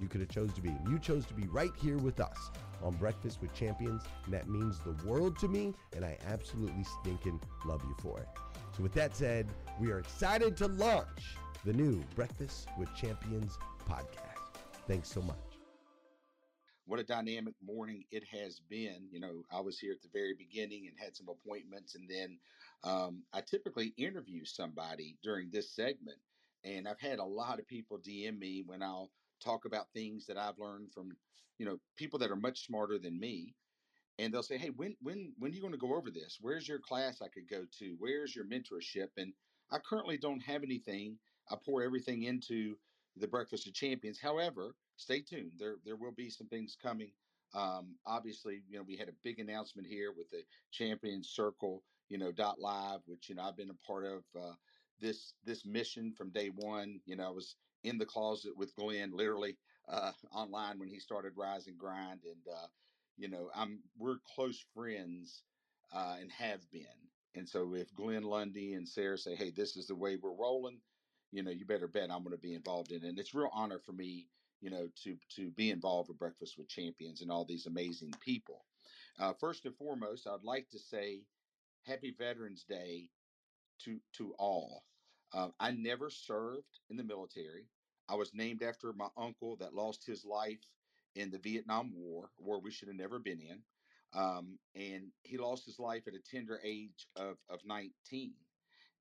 you could have chose to be. You chose to be right here with us on Breakfast with Champions, and that means the world to me, and I absolutely stinking love you for it. So with that said, we are excited to launch the new Breakfast with Champions podcast. Thanks so much. What a dynamic morning it has been. You know, I was here at the very beginning and had some appointments, and then um, I typically interview somebody during this segment. And I've had a lot of people DM me when I'll talk about things that I've learned from, you know, people that are much smarter than me. And they'll say, "Hey, when when when are you going to go over this? Where's your class I could go to? Where's your mentorship?" And I currently don't have anything. I pour everything into the Breakfast of Champions. However, stay tuned. There there will be some things coming. Um, obviously, you know, we had a big announcement here with the Champions Circle, you know, dot live, which you know I've been a part of uh, this this mission from day one. You know, I was in the closet with Glenn, literally uh, online when he started Rise and Grind, and uh, you know, I'm we're close friends uh, and have been. And so, if Glenn Lundy and Sarah say, "Hey, this is the way we're rolling," you know, you better bet I'm going to be involved in it. And it's real honor for me, you know, to to be involved with Breakfast with Champions and all these amazing people. Uh, first and foremost, I'd like to say Happy Veterans Day to to all. Uh, I never served in the military. I was named after my uncle that lost his life in the Vietnam War, war we should have never been in. Um, and he lost his life at a tender age of, of 19.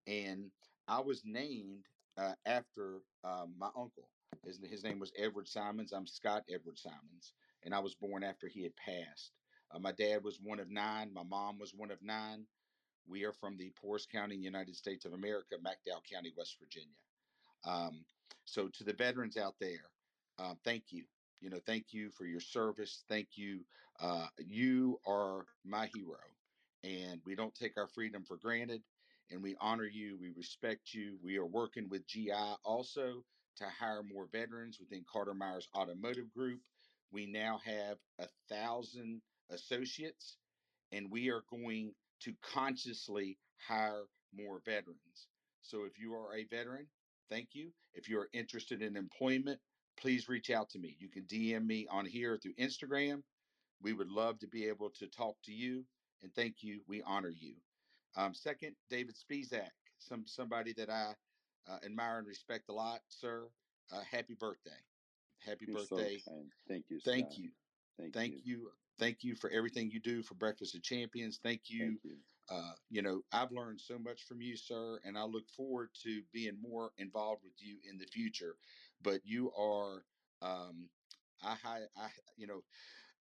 And I was named uh, after um, my uncle. His, his name was Edward Simons. I'm Scott Edward Simons, and I was born after he had passed. Uh, my dad was one of nine. My mom was one of nine. We are from the poorest county in the United States of America, McDowell County, West Virginia. Um, so, to the veterans out there, uh, thank you. You know, thank you for your service. Thank you. Uh, you are my hero, and we don't take our freedom for granted. And we honor you. We respect you. We are working with GI also to hire more veterans within Carter Myers Automotive Group. We now have a thousand associates, and we are going to consciously hire more veterans. So if you are a veteran, thank you. If you are interested in employment, please reach out to me. You can DM me on here through Instagram. We would love to be able to talk to you. And thank you. We honor you. Um, second, David Spizak, some somebody that I uh, admire and respect a lot, sir. Uh, happy birthday. Happy You're birthday. So Thank you. Thank Scott. you. Thank, Thank you. you. Thank you for everything you do for Breakfast of Champions. Thank you. Thank you. Uh, you know, I've learned so much from you, sir, and I look forward to being more involved with you in the future. But you are, um, I, I, you know,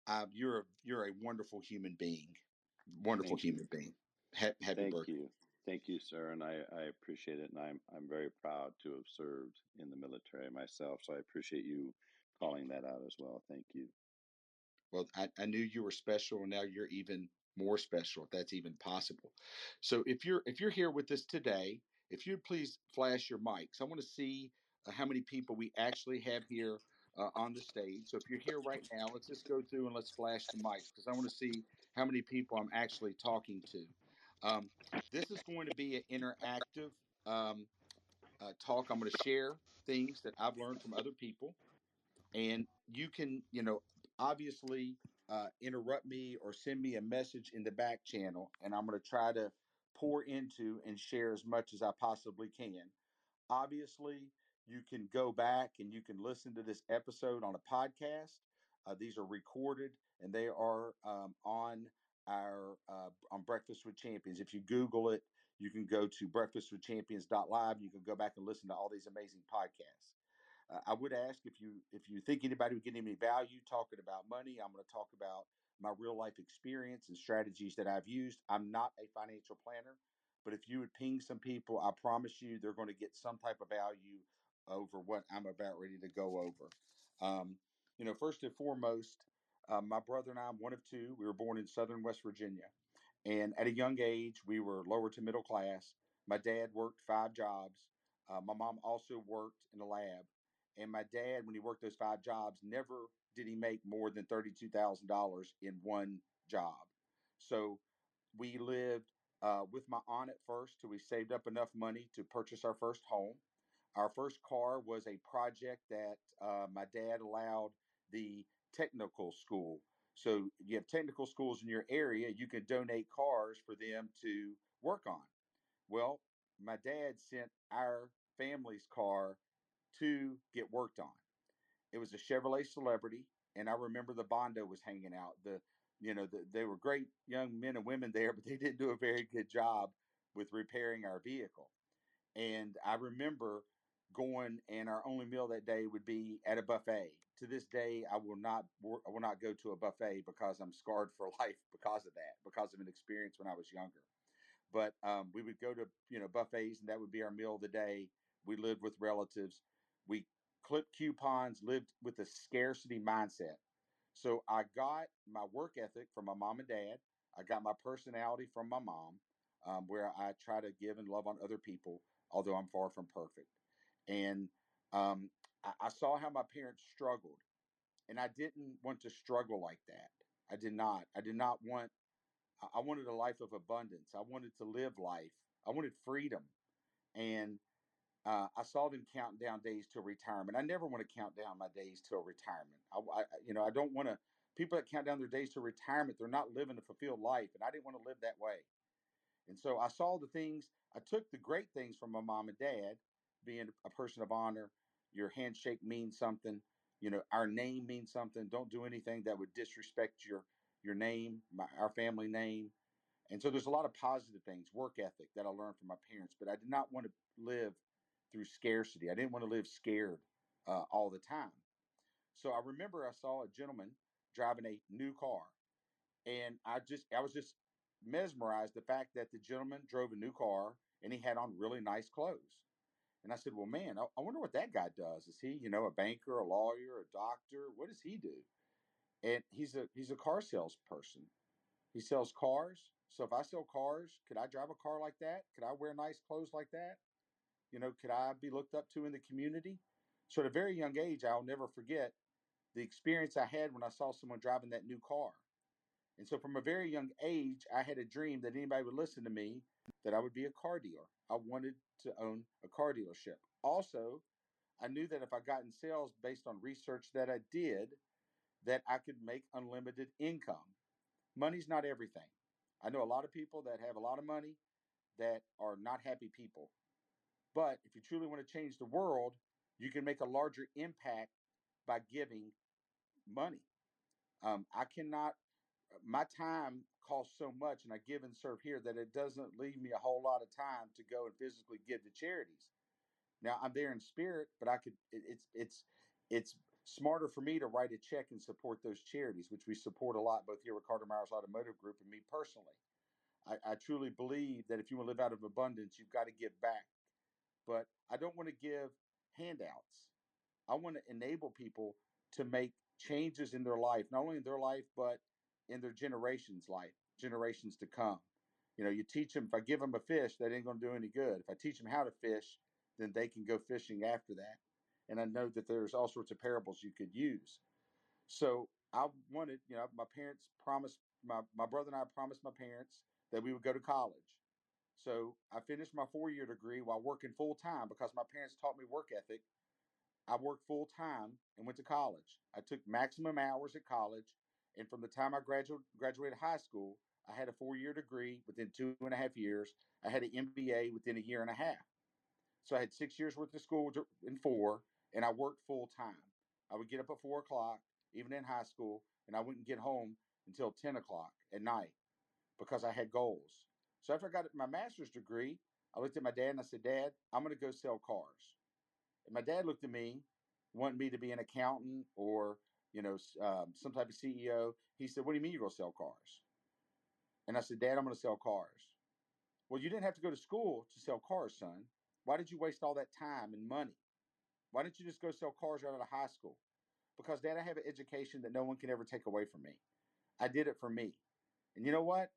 I, you're a, you're a wonderful human being, wonderful Thank you. human being. Ha- happy Thank birthday. you. Thank you, sir, and I, I appreciate it, and I'm I'm very proud to have served in the military myself. So I appreciate you calling that out as well. Thank you. Well, I, I knew you were special, and now you're even more special, if that's even possible. So, if you're if you're here with us today, if you'd please flash your mics, I want to see uh, how many people we actually have here uh, on the stage. So, if you're here right now, let's just go through and let's flash the mics because I want to see how many people I'm actually talking to. Um, this is going to be an interactive um, uh, talk. I'm going to share things that I've learned from other people and you can you know obviously uh, interrupt me or send me a message in the back channel and i'm going to try to pour into and share as much as i possibly can. Obviously you can go back and you can listen to this episode on a podcast. Uh, these are recorded and they are um, on our uh, on breakfast with champions. If you google it you can go to breakfastwithchampions.live you can go back and listen to all these amazing podcasts uh, I would ask if you if you think anybody would get any value talking about money. I'm going to talk about my real life experience and strategies that I've used. I'm not a financial planner, but if you would ping some people, I promise you they're going to get some type of value over what I'm about ready to go over. Um, you know, first and foremost, uh, my brother and I, I'm one of two. We were born in Southern West Virginia, and at a young age, we were lower to middle class. My dad worked five jobs. Uh, my mom also worked in a lab and my dad, when he worked those five jobs, never did he make more than $32,000 in one job. So we lived uh, with my aunt at first till we saved up enough money to purchase our first home. Our first car was a project that uh, my dad allowed the technical school. So you have technical schools in your area, you can donate cars for them to work on. Well, my dad sent our family's car to get worked on. It was a Chevrolet Celebrity, and I remember the Bondo was hanging out. The you know the, they were great young men and women there, but they didn't do a very good job with repairing our vehicle. And I remember going, and our only meal that day would be at a buffet. To this day, I will not I will not go to a buffet because I'm scarred for life because of that, because of an experience when I was younger. But um, we would go to you know buffets, and that would be our meal of the day. We lived with relatives we clipped coupons, lived with a scarcity mindset. So I got my work ethic from my mom and dad. I got my personality from my mom, um, where I try to give and love on other people, although I'm far from perfect. And um, I, I saw how my parents struggled, and I didn't want to struggle like that. I did not. I did not want. I wanted a life of abundance. I wanted to live life. I wanted freedom, and uh, I saw them counting down days till retirement. I never want to count down my days till retirement. I, I you know, I don't want to. People that count down their days to retirement, they're not living a fulfilled life, and I didn't want to live that way. And so I saw the things. I took the great things from my mom and dad, being a person of honor, your handshake means something. You know, our name means something. Don't do anything that would disrespect your your name, my, our family name. And so there's a lot of positive things, work ethic that I learned from my parents, but I did not want to live through scarcity. I didn't want to live scared uh, all the time. So I remember I saw a gentleman driving a new car, and I just I was just mesmerized the fact that the gentleman drove a new car and he had on really nice clothes. And I said, "Well, man, I, I wonder what that guy does. Is he, you know, a banker, a lawyer, a doctor? What does he do?" And he's a he's a car salesperson. He sells cars. So if I sell cars, could I drive a car like that? Could I wear nice clothes like that? You know, could I be looked up to in the community? So at a very young age, I'll never forget the experience I had when I saw someone driving that new car. And so from a very young age, I had a dream that anybody would listen to me, that I would be a car dealer. I wanted to own a car dealership. Also, I knew that if I got in sales based on research that I did, that I could make unlimited income. Money's not everything. I know a lot of people that have a lot of money that are not happy people. But if you truly want to change the world, you can make a larger impact by giving money. Um, I cannot, my time costs so much, and I give and serve here that it doesn't leave me a whole lot of time to go and physically give to charities. Now I'm there in spirit, but I could. It, it's it's it's smarter for me to write a check and support those charities, which we support a lot both here with Carter Myers Automotive Group and me personally. I, I truly believe that if you want to live out of abundance, you've got to give back. But I don't want to give handouts. I want to enable people to make changes in their life, not only in their life, but in their generation's life, generations to come. You know, you teach them, if I give them a fish, that ain't going to do any good. If I teach them how to fish, then they can go fishing after that. And I know that there's all sorts of parables you could use. So I wanted, you know, my parents promised, my, my brother and I promised my parents that we would go to college. So I finished my four year degree while working full time because my parents taught me work ethic. I worked full time and went to college. I took maximum hours at college. And from the time I graduated, graduated high school, I had a four year degree within two and a half years. I had an MBA within a year and a half. So I had six years worth of school in four, and I worked full time. I would get up at four o'clock, even in high school, and I wouldn't get home until 10 o'clock at night because I had goals. So after I got my master's degree, I looked at my dad and I said, Dad, I'm going to go sell cars. And my dad looked at me, wanted me to be an accountant or, you know, um, some type of CEO. He said, What do you mean you're going to sell cars? And I said, Dad, I'm going to sell cars. Well, you didn't have to go to school to sell cars, son. Why did you waste all that time and money? Why didn't you just go sell cars right out of high school? Because, Dad, I have an education that no one can ever take away from me. I did it for me. And you know what?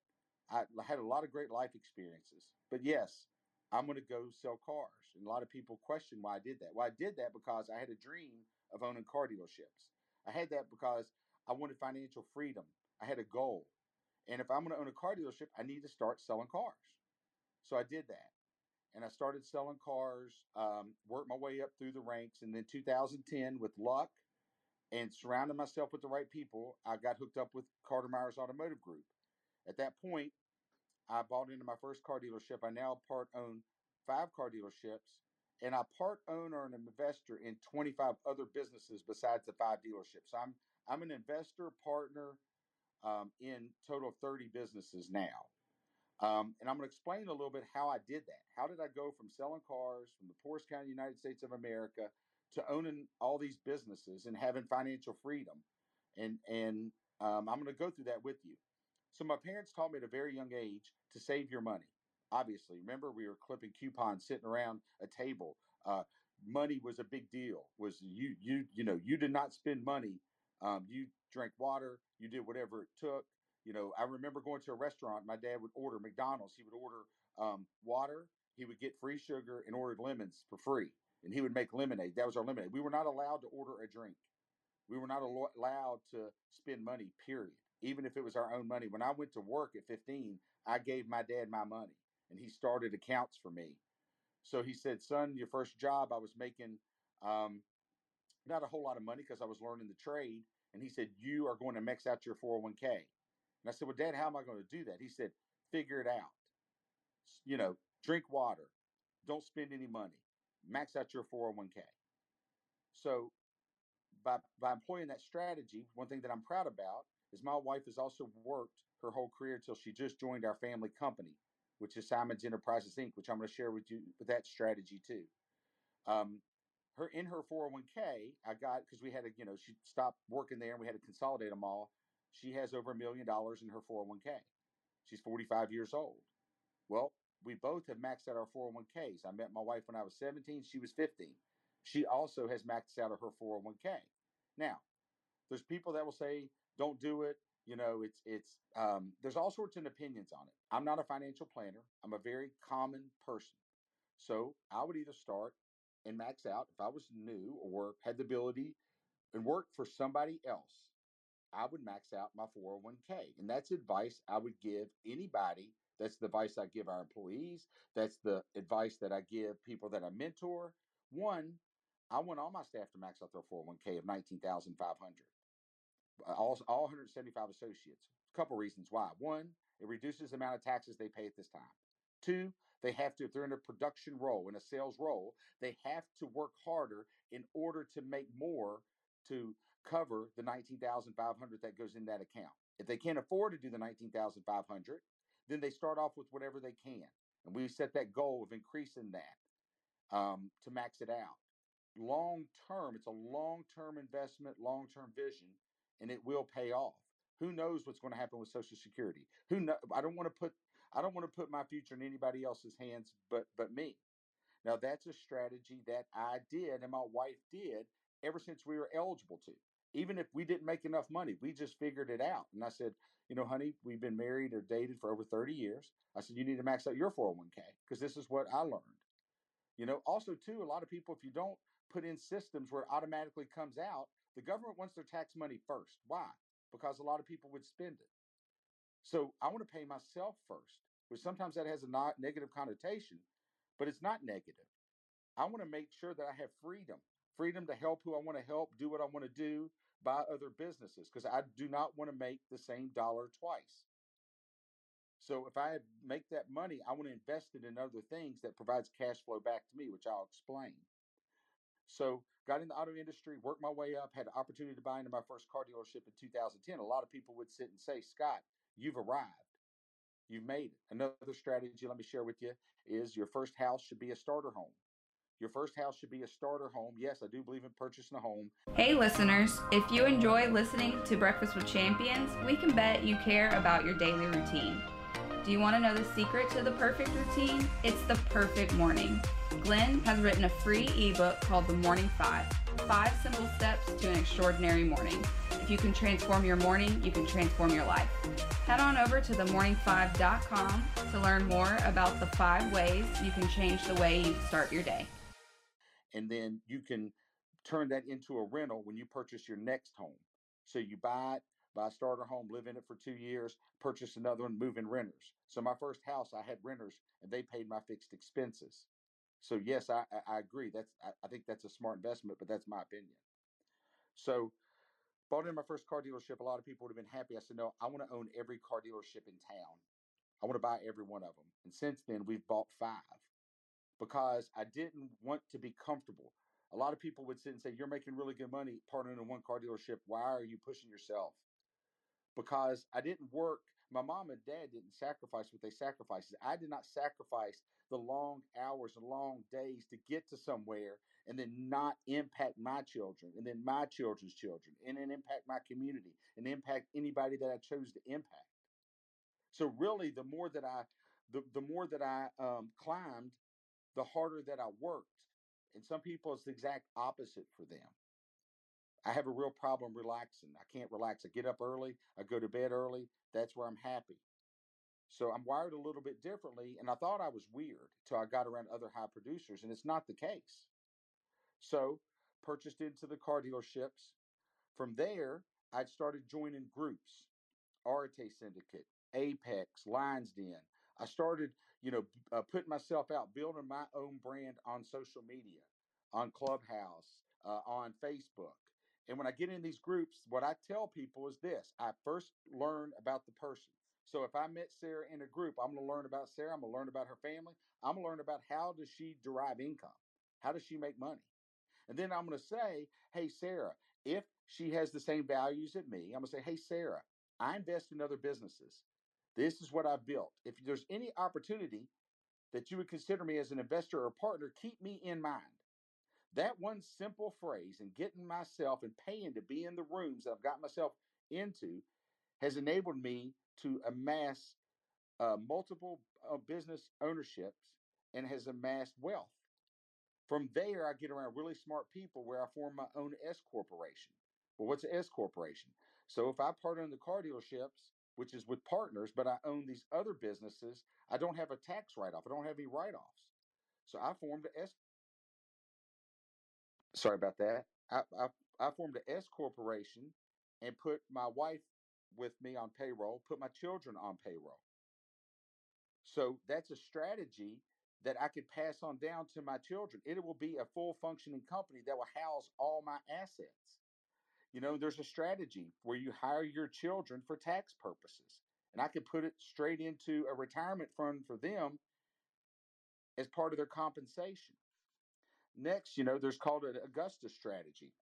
I had a lot of great life experiences. But yes, I'm going to go sell cars. And a lot of people question why I did that. Well, I did that because I had a dream of owning car dealerships. I had that because I wanted financial freedom. I had a goal. And if I'm going to own a car dealership, I need to start selling cars. So I did that. And I started selling cars, um, worked my way up through the ranks. And then 2010, with luck and surrounding myself with the right people, I got hooked up with Carter Myers Automotive Group. At that point, I bought into my first car dealership. I now part own five car dealerships, and I part own or an investor in 25 other businesses besides the five dealerships. I'm I'm an investor partner um, in total of 30 businesses now. Um, and I'm going to explain a little bit how I did that. How did I go from selling cars from the poorest county in the United States of America to owning all these businesses and having financial freedom? And and um, I'm going to go through that with you. So my parents taught me at a very young age to save your money. Obviously, remember we were clipping coupons, sitting around a table. Uh, money was a big deal. Was you you you know you did not spend money. Um, you drank water. You did whatever it took. You know, I remember going to a restaurant. My dad would order McDonald's. He would order um, water. He would get free sugar and ordered lemons for free. And he would make lemonade. That was our lemonade. We were not allowed to order a drink. We were not allowed to spend money. Period even if it was our own money. When I went to work at 15, I gave my dad my money and he started accounts for me. So he said, Son, your first job, I was making um, not a whole lot of money because I was learning the trade. And he said, You are going to max out your 401k. And I said, Well, Dad, how am I going to do that? He said, Figure it out. You know, drink water, don't spend any money, max out your 401k. So by by employing that strategy, one thing that I'm proud about is my wife has also worked her whole career until she just joined our family company, which is Simons Enterprises Inc., which I'm going to share with you with that strategy too. Um, her in her 401k, I got because we had to, you know, she stopped working there and we had to consolidate them all. She has over a million dollars in her 401k. She's 45 years old. Well, we both have maxed out our 401ks. I met my wife when I was 17, she was 15. She also has maxed out of her 401k. Now, there's people that will say, don't do it. You know, it's, it's, um, there's all sorts of opinions on it. I'm not a financial planner, I'm a very common person. So I would either start and max out if I was new or had the ability and work for somebody else. I would max out my 401k. And that's advice I would give anybody. That's the advice I give our employees. That's the advice that I give people that I mentor. One, I want all my staff to max out their 401k of 19,500. Uh, all, all 175 associates. A couple reasons why. One, it reduces the amount of taxes they pay at this time. Two, they have to, if they're in a production role, in a sales role, they have to work harder in order to make more to cover the 19,500 that goes in that account. If they can't afford to do the 19,500, then they start off with whatever they can. And we set that goal of increasing that um, to max it out. Long term, it's a long term investment, long term vision, and it will pay off. Who knows what's going to happen with Social Security? Who know? I don't want to put I don't want to put my future in anybody else's hands but but me. Now that's a strategy that I did and my wife did ever since we were eligible to. Even if we didn't make enough money, we just figured it out. And I said, you know, honey, we've been married or dated for over 30 years. I said, you need to max out your 401k because this is what I learned. You know, also too, a lot of people, if you don't put in systems where it automatically comes out, the government wants their tax money first. Why? Because a lot of people would spend it. So I want to pay myself first, which sometimes that has a not negative connotation, but it's not negative. I want to make sure that I have freedom, freedom to help who I want to help, do what I want to do, buy other businesses, because I do not want to make the same dollar twice. So if I make that money, I want to invest it in other things that provides cash flow back to me, which I'll explain. So got in the auto industry, worked my way up, had the opportunity to buy into my first car dealership in 2010. A lot of people would sit and say, Scott, you've arrived. You've made it. Another strategy, let me share with you, is your first house should be a starter home. Your first house should be a starter home. Yes, I do believe in purchasing a home. Hey, listeners, if you enjoy listening to Breakfast with Champions, we can bet you care about your daily routine. Do you want to know the secret to the perfect routine? It's the perfect morning. Glenn has written a free ebook called The Morning Five Five Simple Steps to an Extraordinary Morning. If you can transform your morning, you can transform your life. Head on over to themorning5.com to learn more about the five ways you can change the way you start your day. And then you can turn that into a rental when you purchase your next home. So you buy it, buy a starter home, live in it for two years, purchase another one, move in renters. So my first house, I had renters and they paid my fixed expenses. So yes, I, I agree. That's I, I think that's a smart investment, but that's my opinion. So bought in my first car dealership. A lot of people would have been happy. I said, no, I want to own every car dealership in town. I want to buy every one of them. And since then, we've bought five because I didn't want to be comfortable. A lot of people would sit and say, You're making really good money partnering in one car dealership. Why are you pushing yourself? Because I didn't work. My mom and dad didn't sacrifice what they sacrificed. I did not sacrifice the long hours and long days to get to somewhere and then not impact my children and then my children's children and then impact my community and impact anybody that I chose to impact. So really the more that I the, the more that I um, climbed, the harder that I worked. And some people it's the exact opposite for them. I have a real problem relaxing. I can't relax. I get up early, I go to bed early. That's where I'm happy. So I'm wired a little bit differently. And I thought I was weird till I got around other high producers, and it's not the case. So purchased into the car dealerships. From there, I'd started joining groups, Arete Syndicate, Apex, Lions Den. I started, you know, uh, putting myself out, building my own brand on social media, on Clubhouse, uh, on Facebook. And when I get in these groups, what I tell people is this I first learn about the person. So if I met Sarah in a group, I'm going to learn about Sarah. I'm going to learn about her family. I'm going to learn about how does she derive income? How does she make money? And then I'm going to say, hey, Sarah, if she has the same values as me, I'm going to say, hey, Sarah, I invest in other businesses. This is what I've built. If there's any opportunity that you would consider me as an investor or partner, keep me in mind. That one simple phrase and getting myself and paying to be in the rooms that I've got myself into has enabled me to amass uh, multiple uh, business ownerships and has amassed wealth. From there, I get around really smart people where I form my own S corporation. Well, what's an S corporation? So if I partner in the car dealerships, which is with partners, but I own these other businesses, I don't have a tax write off. I don't have any write offs. So I formed an S. Sorry about that. I, I, I formed an S corporation and put my wife with me on payroll, put my children on payroll. So that's a strategy that I could pass on down to my children. It will be a full functioning company that will house all my assets. You know, there's a strategy where you hire your children for tax purposes. And I could put it straight into a retirement fund for them as part of their compensation. Next, you know, there's called an Augusta strategy.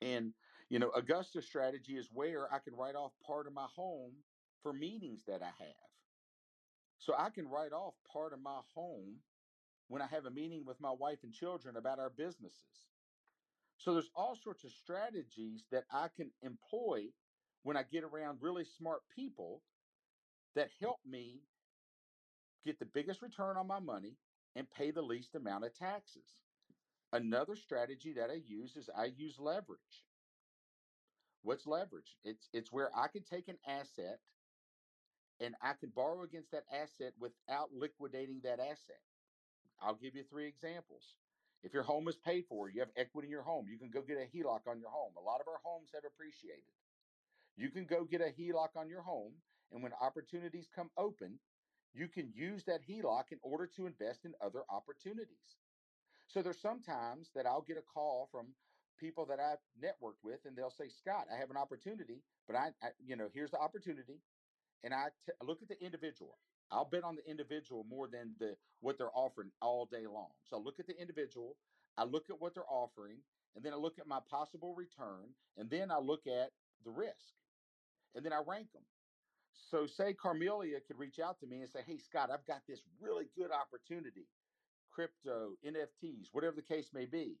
And, you know, Augusta strategy is where I can write off part of my home for meetings that I have. So I can write off part of my home when I have a meeting with my wife and children about our businesses. So there's all sorts of strategies that I can employ when I get around really smart people that help me get the biggest return on my money and pay the least amount of taxes. Another strategy that I use is I use leverage. What's leverage? It's it's where I can take an asset and I can borrow against that asset without liquidating that asset. I'll give you three examples. If your home is paid for, you have equity in your home, you can go get a HELOC on your home. A lot of our homes have appreciated. You can go get a HELOC on your home, and when opportunities come open, you can use that HELOC in order to invest in other opportunities. So there's sometimes that I'll get a call from people that I've networked with, and they'll say, "Scott, I have an opportunity, but I, I you know, here's the opportunity and I t- look at the individual. I'll bet on the individual more than the what they're offering all day long. So I look at the individual, I look at what they're offering, and then I look at my possible return, and then I look at the risk, and then I rank them. So say Carmelia could reach out to me and say, "Hey Scott, I've got this really good opportunity, crypto, NFTs, whatever the case may be.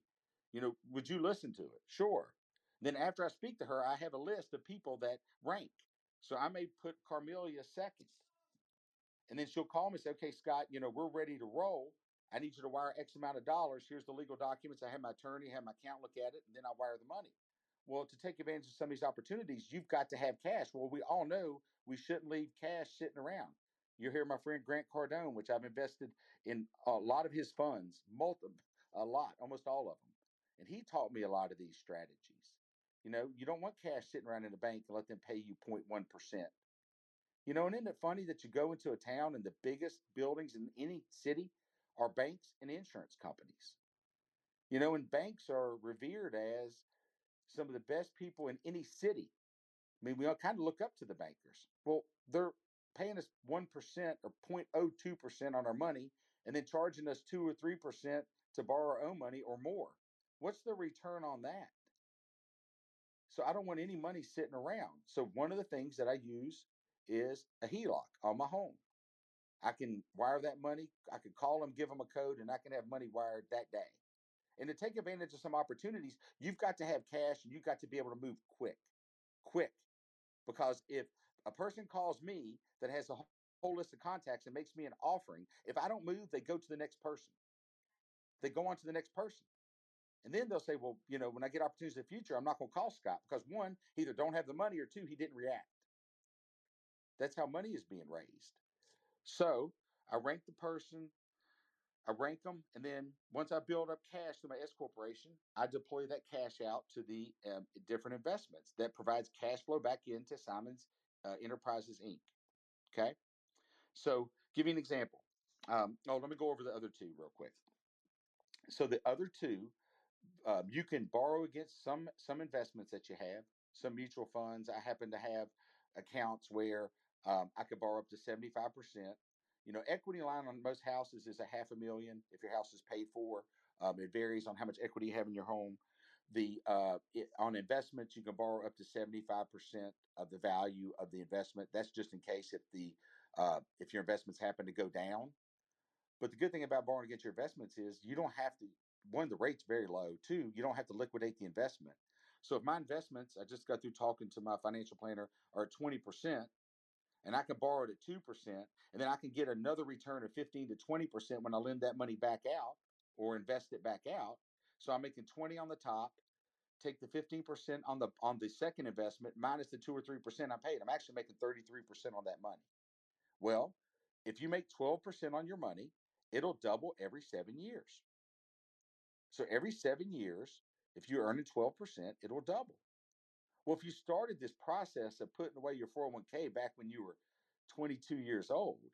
You know, would you listen to it?" Sure. Then after I speak to her, I have a list of people that rank. So I may put Carmelia second. And then she'll call me and say, okay, Scott, you know, we're ready to roll. I need you to wire X amount of dollars. Here's the legal documents. I have my attorney, have my account look at it, and then I'll wire the money. Well, to take advantage of some of these opportunities, you've got to have cash. Well, we all know we shouldn't leave cash sitting around. You hear my friend Grant Cardone, which I've invested in a lot of his funds, multiple, a lot, almost all of them. And he taught me a lot of these strategies. You know, you don't want cash sitting around in the bank and let them pay you 0.1%. You know, and isn't it funny that you go into a town and the biggest buildings in any city are banks and insurance companies? You know, and banks are revered as some of the best people in any city. I mean, we all kind of look up to the bankers. Well, they're paying us 1% or 0.02% on our money and then charging us 2 or 3% to borrow our own money or more. What's the return on that? So I don't want any money sitting around. So one of the things that I use is a HELOC on my home. I can wire that money. I can call them, give them a code, and I can have money wired that day. And to take advantage of some opportunities, you've got to have cash and you've got to be able to move quick, quick. Because if a person calls me that has a whole list of contacts and makes me an offering, if I don't move, they go to the next person. They go on to the next person. And then they'll say, well, you know, when I get opportunities in the future, I'm not going to call Scott because one, he either don't have the money or two, he didn't react. That's how money is being raised. So I rank the person, I rank them, and then once I build up cash through my S corporation, I deploy that cash out to the um, different investments that provides cash flow back into Simons uh, Enterprises Inc. Okay, so give you an example. Um, oh, let me go over the other two real quick. So the other two um, you can borrow against some some investments that you have, some mutual funds. I happen to have accounts where um, I could borrow up to seventy five percent. You know, equity line on most houses is a half a million if your house is paid for. Um, it varies on how much equity you have in your home. The uh, it, on investments, you can borrow up to seventy five percent of the value of the investment. That's just in case if the uh, if your investments happen to go down. But the good thing about borrowing against your investments is you don't have to. One, the rate's very low. Two, you don't have to liquidate the investment. So if my investments, I just got through talking to my financial planner, are at twenty percent, and I can borrow it at two percent, and then I can get another return of fifteen to twenty percent when I lend that money back out or invest it back out. So I'm making twenty on the top, take the 15% on the on the second investment minus the 2 or 3% I paid. I'm actually making 33% on that money. Well, if you make 12% on your money, it'll double every 7 years. So every 7 years, if you're earning 12%, it'll double. Well, if you started this process of putting away your 401k back when you were 22 years old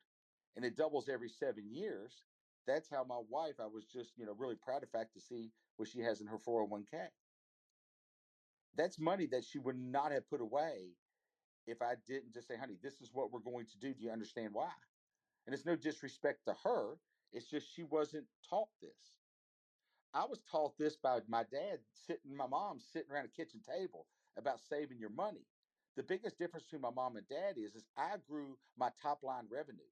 and it doubles every 7 years, that's how my wife, I was just, you know, really proud of fact to see what she has in her 401k that's money that she would not have put away if I didn't just say, honey, this is what we're going to do. Do you understand why? And it's no disrespect to her. It's just she wasn't taught this. I was taught this by my dad sitting, my mom sitting around a kitchen table about saving your money. The biggest difference between my mom and dad is, is I grew my top line revenue.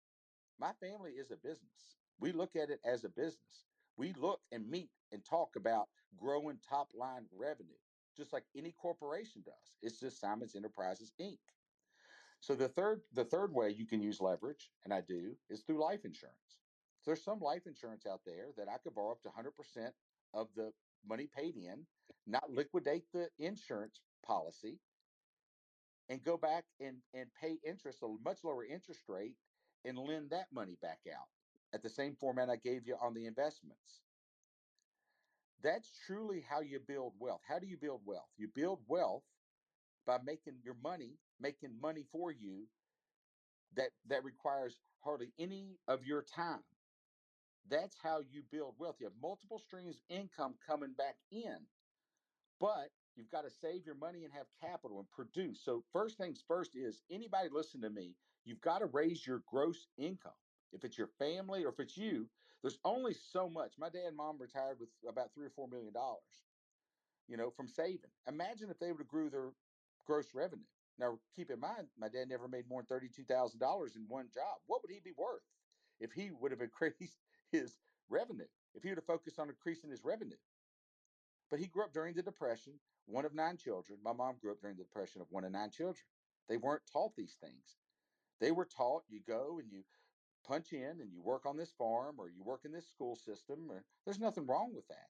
My family is a business. We look at it as a business. We look and meet and talk about growing top line revenue just like any corporation does. It's just Simons Enterprises Inc. So the third the third way you can use leverage, and I do, is through life insurance. So there's some life insurance out there that I could borrow up to 100% of the money paid in, not liquidate the insurance policy, and go back and, and pay interest, a much lower interest rate, and lend that money back out at the same format I gave you on the investments. That's truly how you build wealth. How do you build wealth? You build wealth by making your money, making money for you that that requires hardly any of your time. That's how you build wealth. You have multiple streams of income coming back in, but you've got to save your money and have capital and produce. So first things first is anybody listen to me, you've got to raise your gross income. If it's your family or if it's you, there's only so much. My dad and mom retired with about three or four million dollars, you know, from saving. Imagine if they would have grew their gross revenue. Now, keep in mind, my dad never made more than thirty-two thousand dollars in one job. What would he be worth if he would have increased his revenue? If he would have focused on increasing his revenue? But he grew up during the Depression, one of nine children. My mom grew up during the Depression of one of nine children. They weren't taught these things. They were taught you go and you punch in and you work on this farm or you work in this school system or there's nothing wrong with that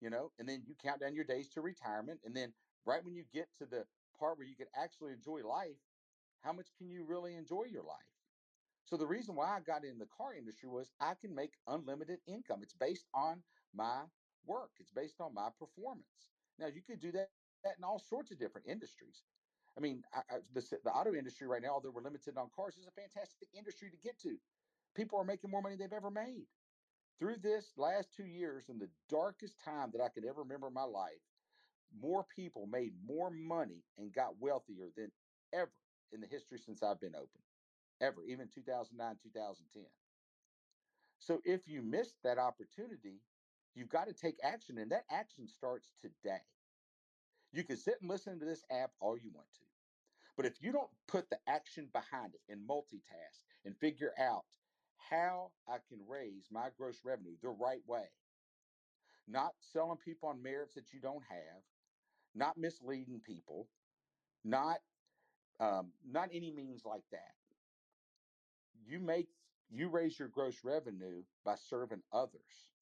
you know and then you count down your days to retirement and then right when you get to the part where you can actually enjoy life how much can you really enjoy your life? So the reason why i got in the car industry was i can make unlimited income. It's based on my work. It's based on my performance. Now you could do that, that in all sorts of different industries I mean, I, I, the, the auto industry right now, although we're limited on cars, is a fantastic industry to get to. People are making more money than they've ever made. Through this last two years, in the darkest time that I could ever remember in my life, more people made more money and got wealthier than ever in the history since I've been open. Ever, even 2009, 2010. So if you missed that opportunity, you've got to take action, and that action starts today. You can sit and listen to this app all you want to. But if you don't put the action behind it and multitask and figure out how I can raise my gross revenue the right way, not selling people on merits that you don't have, not misleading people, not um, not any means like that. You make you raise your gross revenue by serving others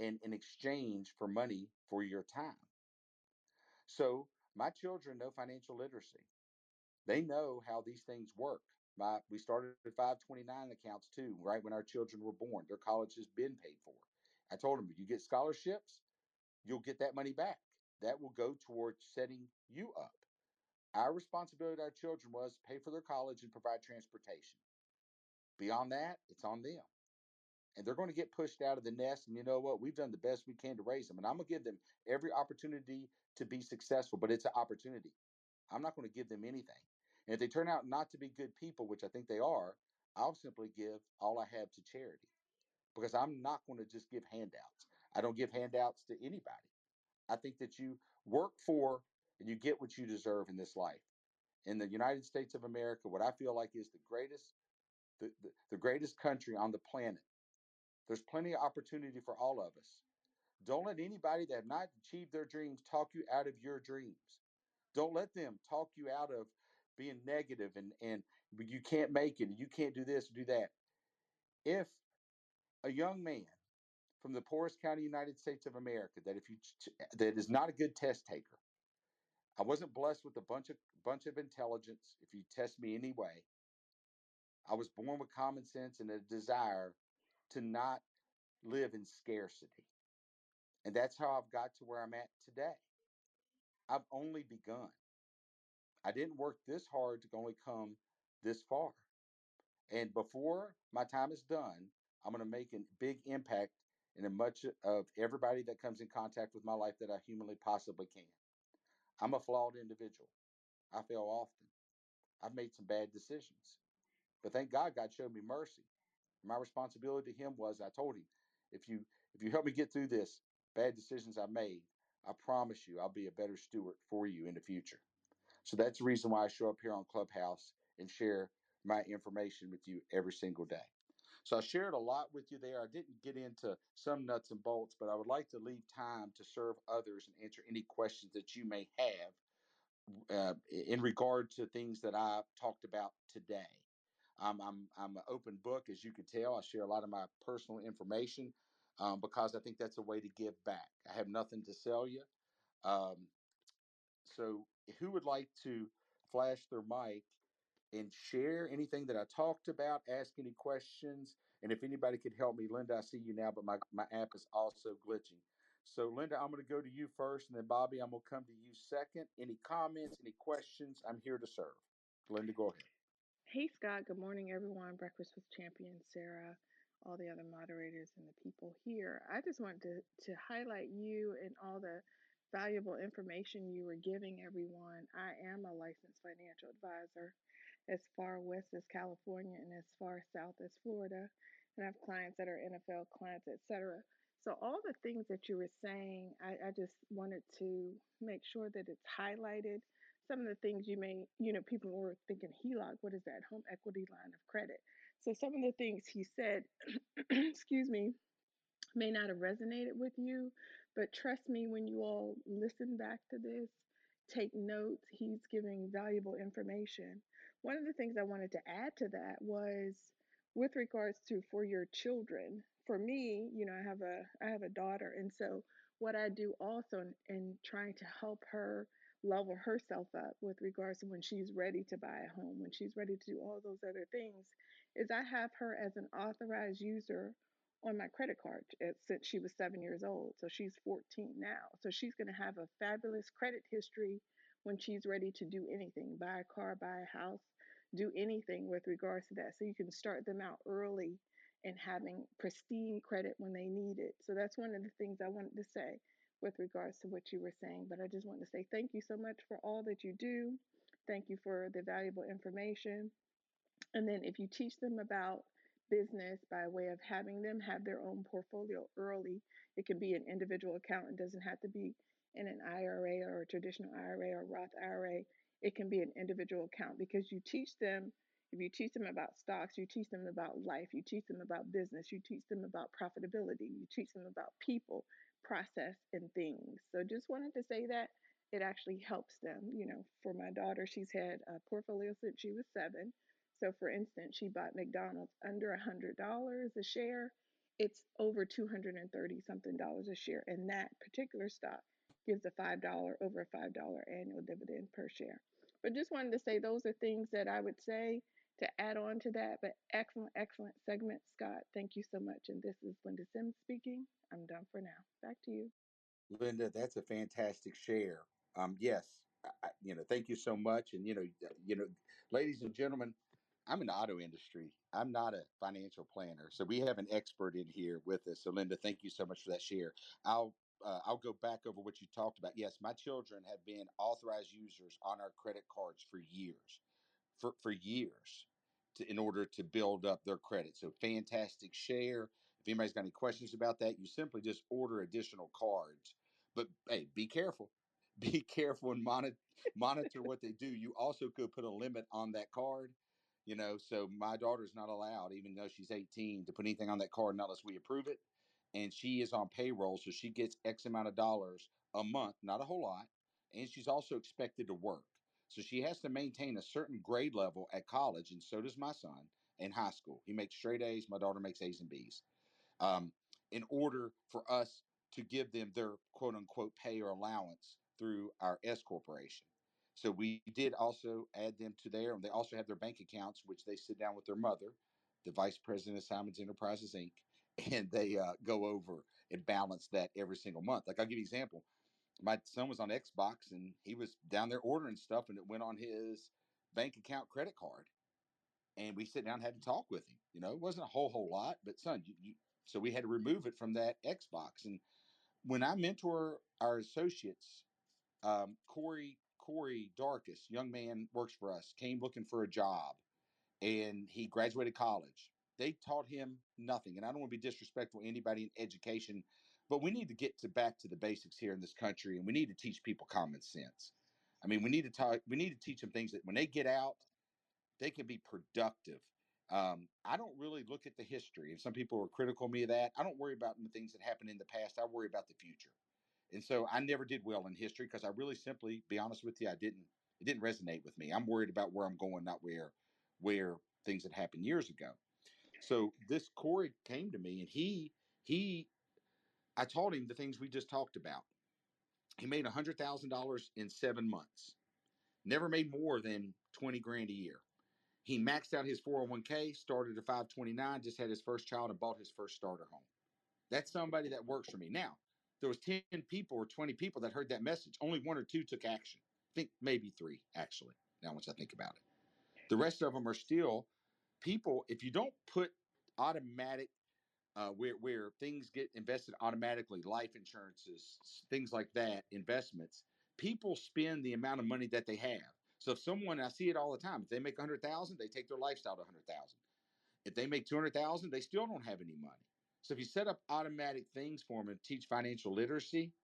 and in exchange for money for your time. So my children know financial literacy. They know how these things work. My, we started at 529 accounts too, right when our children were born. Their college has been paid for. I told them, you get scholarships, you'll get that money back. That will go towards setting you up. Our responsibility to our children was to pay for their college and provide transportation. Beyond that, it's on them. And they're going to get pushed out of the nest. And you know what? We've done the best we can to raise them. And I'm going to give them every opportunity to be successful, but it's an opportunity. I'm not going to give them anything. And if they turn out not to be good people, which I think they are, I'll simply give all I have to charity because I'm not going to just give handouts. I don't give handouts to anybody. I think that you work for and you get what you deserve in this life. In the United States of America, what I feel like is the greatest, the, the, the greatest country on the planet. There's plenty of opportunity for all of us. Don't let anybody that have not achieved their dreams talk you out of your dreams. Don't let them talk you out of being negative and and you can't make it, you can't do this, do that. If a young man from the poorest county United States of America that if you that is not a good test taker. I wasn't blessed with a bunch of bunch of intelligence if you test me anyway. I was born with common sense and a desire to not live in scarcity. And that's how I've got to where I'm at today. I've only begun. I didn't work this hard to only come this far. And before my time is done, I'm going to make a big impact in as much of everybody that comes in contact with my life that I humanly possibly can. I'm a flawed individual. I fail often. I've made some bad decisions. But thank God God showed me mercy. My responsibility to him was I told him, if you if you help me get through this bad decisions I made, I promise you I'll be a better steward for you in the future. So that's the reason why I show up here on Clubhouse and share my information with you every single day. So I shared a lot with you there. I didn't get into some nuts and bolts, but I would like to leave time to serve others and answer any questions that you may have uh, in regard to things that I talked about today. I'm, I'm, I'm an open book, as you can tell. I share a lot of my personal information um, because I think that's a way to give back. I have nothing to sell you. Um, so, who would like to flash their mic and share anything that I talked about, ask any questions. And if anybody could help me, Linda, I see you now, but my, my app is also glitching. So, Linda, I'm going to go to you first, and then Bobby, I'm going to come to you second. Any comments, any questions? I'm here to serve. Linda, go ahead. Hey, Scott. Good morning, everyone. Breakfast with Champions, Sarah, all the other moderators, and the people here. I just wanted to, to highlight you and all the valuable information you were giving everyone. I am a licensed financial advisor as far west as California and as far south as Florida. And I have clients that are NFL clients, etc. So all the things that you were saying, I, I just wanted to make sure that it's highlighted. Some of the things you may, you know, people were thinking HELOC, what is that? Home equity line of credit. So some of the things he said, excuse me, may not have resonated with you, but trust me, when you all listen back to this, take notes, he's giving valuable information. One of the things I wanted to add to that was with regards to for your children. For me, you know, I have a I have a daughter, and so what I do also in, in trying to help her level herself up with regards to when she's ready to buy a home, when she's ready to do all those other things, is I have her as an authorized user on my credit card eh, since she was seven years old. So she's 14 now. So she's going to have a fabulous credit history when she's ready to do anything buy a car, buy a house, do anything with regards to that. So you can start them out early and having pristine credit when they need it. So that's one of the things I wanted to say with regards to what you were saying. But I just want to say thank you so much for all that you do. Thank you for the valuable information. And then if you teach them about business by way of having them have their own portfolio early. It can be an individual account. It doesn't have to be in an IRA or a traditional IRA or Roth IRA. It can be an individual account because you teach them. If you teach them about stocks, you teach them about life, you teach them about business, you teach them about profitability, you teach them about people, process, and things. So just wanted to say that it actually helps them. You know, for my daughter, she's had a portfolio since she was seven so, for instance, she bought McDonald's under a $100 a share. It's over 230 something dollars a share. And that particular stock gives a $5, over a $5 annual dividend per share. But just wanted to say those are things that I would say to add on to that. But excellent, excellent segment, Scott. Thank you so much. And this is Linda Sims speaking. I'm done for now. Back to you. Linda, that's a fantastic share. Um, yes, I, you know, thank you so much. And you know, you know, ladies and gentlemen, I'm in the auto industry. I'm not a financial planner, so we have an expert in here with us. So, Linda, thank you so much for that share. I'll uh, I'll go back over what you talked about. Yes, my children have been authorized users on our credit cards for years, for for years, to, in order to build up their credit. So, fantastic share. If anybody's got any questions about that, you simply just order additional cards. But hey, be careful. Be careful and monitor monitor what they do. You also could put a limit on that card. You know, so my daughter's not allowed, even though she's 18, to put anything on that card unless we approve it. And she is on payroll, so she gets X amount of dollars a month, not a whole lot. And she's also expected to work. So she has to maintain a certain grade level at college, and so does my son in high school. He makes straight A's. My daughter makes A's and B's. Um, in order for us to give them their quote unquote pay or allowance through our S corporation. So we did also add them to there, and they also have their bank accounts, which they sit down with their mother, the vice president of Simons Enterprises Inc., and they uh, go over and balance that every single month. Like I'll give you an example my son was on Xbox and he was down there ordering stuff and it went on his bank account credit card. And we sit down and had to talk with him. You know, it wasn't a whole whole lot, but son, you, you, so we had to remove it from that Xbox. And when I mentor our associates, um, Corey Corey Darkus, young man works for us, came looking for a job, and he graduated college. They taught him nothing, and I don't want to be disrespectful to anybody in education but we need to get to back to the basics here in this country, and we need to teach people common sense. I mean, we need to talk. We need to teach them things that when they get out, they can be productive. Um, I don't really look at the history, and some people are critical of me of that. I don't worry about the things that happened in the past. I worry about the future, and so I never did well in history because I really simply, be honest with you, I didn't. It didn't resonate with me. I'm worried about where I'm going, not where where things that happened years ago. So this Corey came to me, and he he I told him the things we just talked about. He made $100,000 in seven months, never made more than 20 grand a year. He maxed out his 401k, started a 529, just had his first child, and bought his first starter home. That's somebody that works for me. Now, there was 10 people or 20 people that heard that message. Only one or two took action. I think maybe three, actually, now once I think about it. The rest of them are still people, if you don't put automatic uh, where where things get invested automatically, life insurances, things like that, investments. People spend the amount of money that they have. So if someone, I see it all the time, if they make a hundred thousand, they take their lifestyle to a hundred thousand. If they make two hundred thousand, they still don't have any money. So if you set up automatic things for them and teach financial literacy,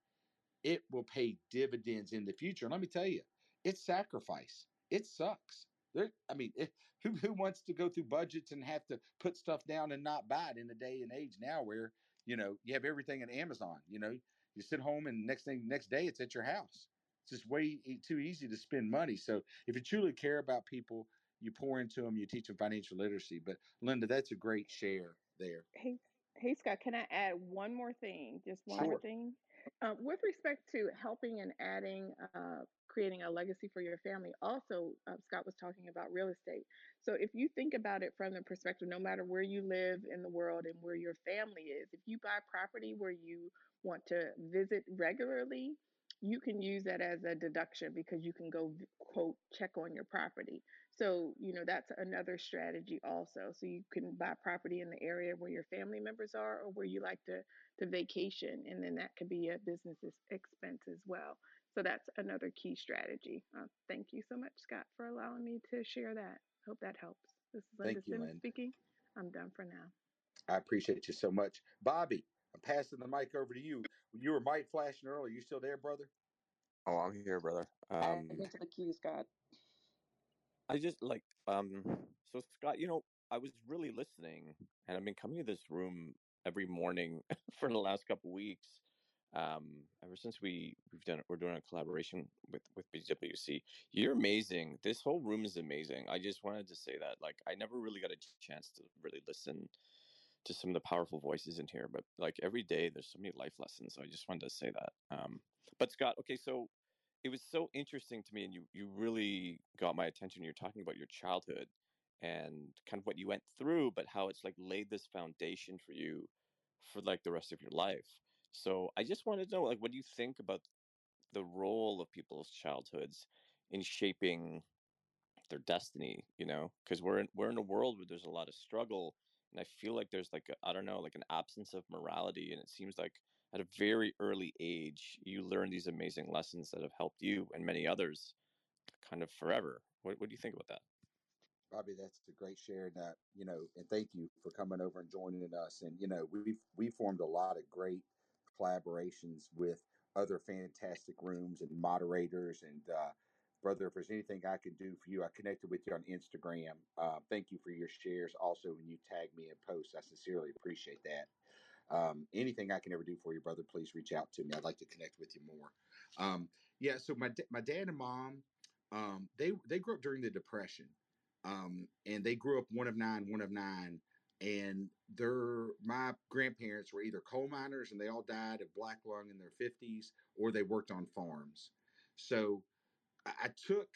it will pay dividends in the future. And let me tell you, it's sacrifice. It sucks. There, I mean, it, who who wants to go through budgets and have to put stuff down and not buy it in the day and age now where you know you have everything at Amazon. You know, you sit home and next thing next day it's at your house. It's just way too easy to spend money. So if you truly care about people, you pour into them, you teach them financial literacy. But Linda, that's a great share there. Hey, hey, Scott, can I add one more thing? Just one Sure. more thing. Um, with respect to helping and adding, uh, creating a legacy for your family, also, uh, Scott was talking about real estate. So if you think about it from the perspective, no matter where you live in the world and where your family is, if you buy property where you want to visit regularly, you can use that as a deduction because you can go quote check on your property. So, you know, that's another strategy also. So you can buy property in the area where your family members are or where you like to to vacation and then that could be a business expense as well. So that's another key strategy. Uh, thank you so much, Scott, for allowing me to share that. Hope that helps. This is Linda Thank you, Simmons Linda. speaking. I'm done for now. I appreciate you so much, Bobby. I'm passing the mic over to you. You were mic flashing earlier. You still there, brother? Oh, I'm here, brother. Um, Add me to the queue, Scott. I just like um. So Scott, you know, I was really listening, and I've been coming to this room every morning for the last couple weeks. Um, ever since we we've done we're doing a collaboration with with BWC. You're amazing. This whole room is amazing. I just wanted to say that. Like, I never really got a chance to really listen to some of the powerful voices in here, but like every day, there's so many life lessons. So I just wanted to say that. Um, but Scott, okay, so it was so interesting to me and you you really got my attention you're talking about your childhood and kind of what you went through but how it's like laid this foundation for you for like the rest of your life so i just wanted to know like what do you think about the role of people's childhoods in shaping their destiny you know because we're in, we're in a world where there's a lot of struggle and i feel like there's like I don't know like an absence of morality and it seems like at a very early age you learn these amazing lessons that have helped you and many others kind of forever what, what do you think about that Bobby, that's a great share. Uh, you know, and thank you for coming over and joining us. And, you know, we've, we formed a lot of great collaborations with other fantastic rooms and moderators. And, uh, brother, if there's anything I can do for you, I connected with you on Instagram. Uh, thank you for your shares. Also, when you tag me in posts, I sincerely appreciate that. Um, anything I can ever do for you, brother, please reach out to me. I'd like to connect with you more. Um, yeah. So my my dad and mom, um, they they grew up during the Depression, um, and they grew up one of nine, one of nine, and their my grandparents were either coal miners and they all died of black lung in their fifties, or they worked on farms. So I, I took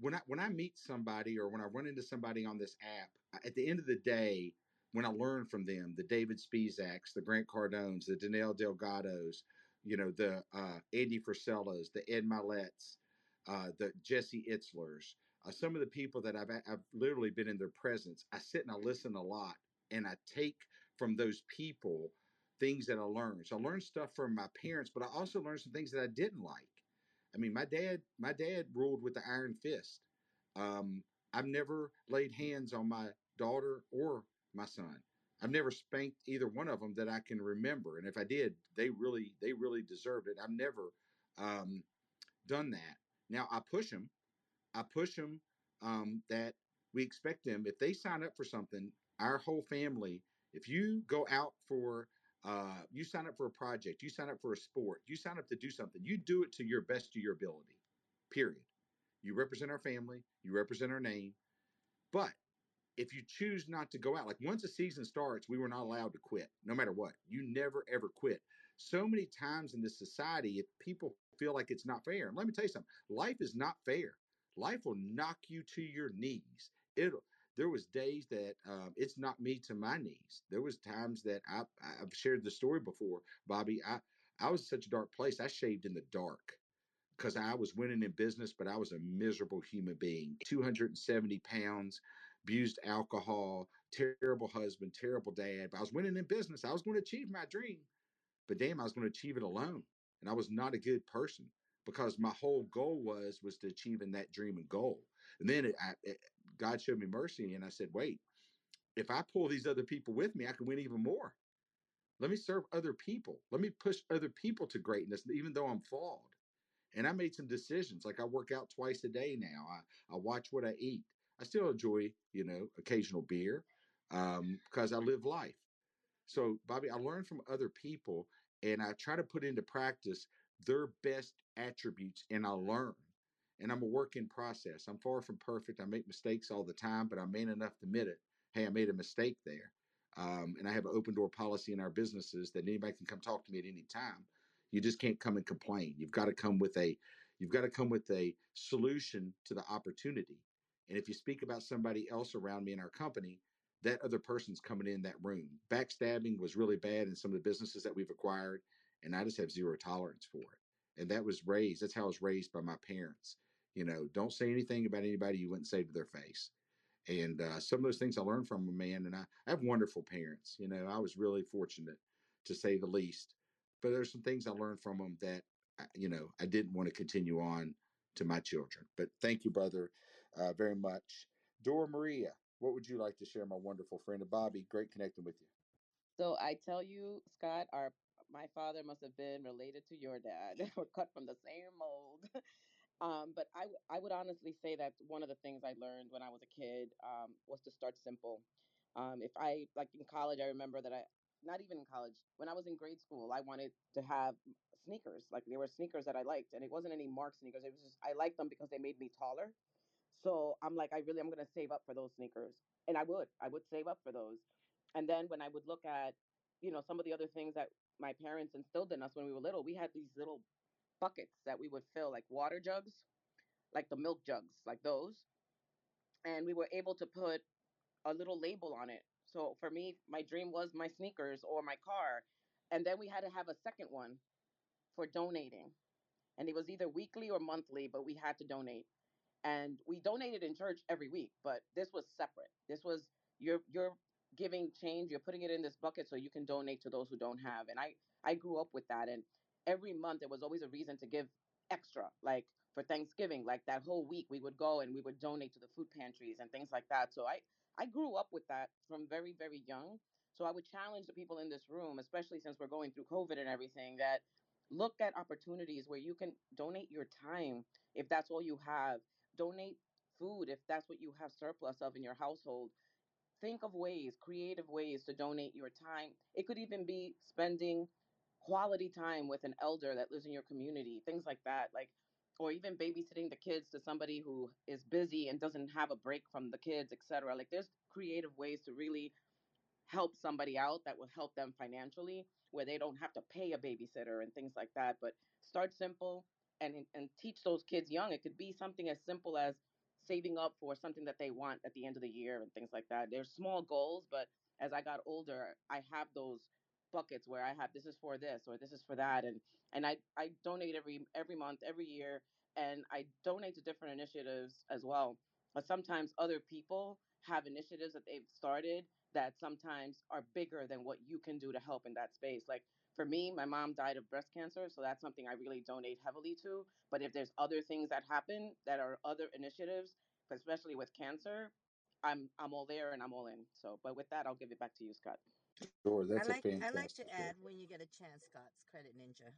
when I when I meet somebody or when I run into somebody on this app, at the end of the day, when I learn from them, the David Spizaks, the Grant Cardones, the Danelle Delgados, you know, the uh, Andy Frisellas, the Ed Myletts, uh, the Jesse Itzlers, uh, some of the people that I've, I've literally been in their presence. I sit and I listen a lot and I take from those people things that I learned. So I learned stuff from my parents, but I also learned some things that I didn't like. I mean, my dad, my dad ruled with the iron fist. Um, I've never laid hands on my daughter or my son. I've never spanked either one of them that I can remember, and if I did, they really, they really deserved it. I've never um, done that. Now I push them. I push them um, that we expect them if they sign up for something. Our whole family. If you go out for uh, you sign up for a project, you sign up for a sport, you sign up to do something, you do it to your best of your ability, period. You represent our family, you represent our name. But if you choose not to go out, like once a season starts, we were not allowed to quit, no matter what. You never ever quit. So many times in this society, if people feel like it's not fair, and let me tell you something, life is not fair. Life will knock you to your knees. It'll there was days that um, it's not me to my knees. There was times that I, I've shared the story before, Bobby. I I was such a dark place. I shaved in the dark because I was winning in business, but I was a miserable human being. 270 pounds, abused alcohol, terrible husband, terrible dad. But I was winning in business. I was going to achieve my dream, but damn, I was going to achieve it alone, and I was not a good person because my whole goal was was to achieving that dream and goal. And then it, I, it, God showed me mercy, and I said, wait, if I pull these other people with me, I can win even more. Let me serve other people. Let me push other people to greatness, even though I'm flawed. And I made some decisions. Like I work out twice a day now. I, I watch what I eat. I still enjoy, you know, occasional beer um, because I live life. So, Bobby, I learn from other people and I try to put into practice their best attributes and I learn. And I'm a work in process. I'm far from perfect. I make mistakes all the time, but I'm man enough to admit it. Hey, I made a mistake there. Um, and I have an open door policy in our businesses that anybody can come talk to me at any time. You just can't come and complain. You've got to come with a you've got to come with a solution to the opportunity. And if you speak about somebody else around me in our company, that other person's coming in that room. Backstabbing was really bad in some of the businesses that we've acquired, and I just have zero tolerance for it. And that was raised, that's how I was raised by my parents. You know, don't say anything about anybody you wouldn't say to their face. And uh, some of those things I learned from a man, and I, I have wonderful parents. You know, I was really fortunate to say the least. But there's some things I learned from them that, you know, I didn't want to continue on to my children. But thank you, brother, uh, very much. Dora Maria, what would you like to share, my wonderful friend? Bobby, great connecting with you. So I tell you, Scott, our my father must have been related to your dad. We're cut from the same mold. Um, but I, would honestly say that one of the things I learned when I was a kid um, was to start simple. Um, if I, like in college, I remember that I, not even in college, when I was in grade school, I wanted to have sneakers. Like there were sneakers that I liked, and it wasn't any Mark sneakers. It was just, I liked them because they made me taller. So I'm like, I really, I'm going to save up for those sneakers. And I would, I would save up for those. And then when I would look at, you know, some of the other things that my parents instilled in us when we were little, we had these little buckets that we would fill, like water jugs, like the milk jugs, like those. And we were able to put a little label on it. So for me, my dream was my sneakers or my car. And then we had to have a second one for donating. And it was either weekly or monthly, but we had to donate. And we donated in church every week, but this was separate. This was you're you're giving change, you're putting it in this bucket so you can donate to those who don't have. And I I grew up with that and every month there was always a reason to give extra. Like for Thanksgiving. Like that whole week, we would go and we would donate to the food pantries and things like that. So I I grew up with that from very very young. So I would challenge the people in this room, especially since we're going through COVID and everything, that look at opportunities where you can donate your time if that's all you have. Donate food if that's what you have surplus of in your household think of ways, creative ways to donate your time. It could even be spending quality time with an elder that lives in your community, things like that. Like, or even babysitting the kids to somebody who is busy and doesn't have a break from the kids, etc. Like, there's creative ways to really help somebody out that will help them financially where they don't have to pay a babysitter and things like that but start simple and and teach those kids young it could be something as simple as saving up for something that they want at the end of the year and things like that there's small goals but as i got older i have those buckets where i have this is for this or this is for that and and i i donate every every month every year and i donate to different initiatives as well but sometimes other people have initiatives that they've started that sometimes are bigger than what you can do to help in that space. Like for me, my mom died of breast cancer, so that's something I really donate heavily to. But if there's other things that happen that are other initiatives, especially with cancer, I'm I'm all there and I'm all in. So, but with that, I'll give it back to you, Scott. Sure, I that's a like I like to fantastic add when you get a chance, Scott's Credit Ninja.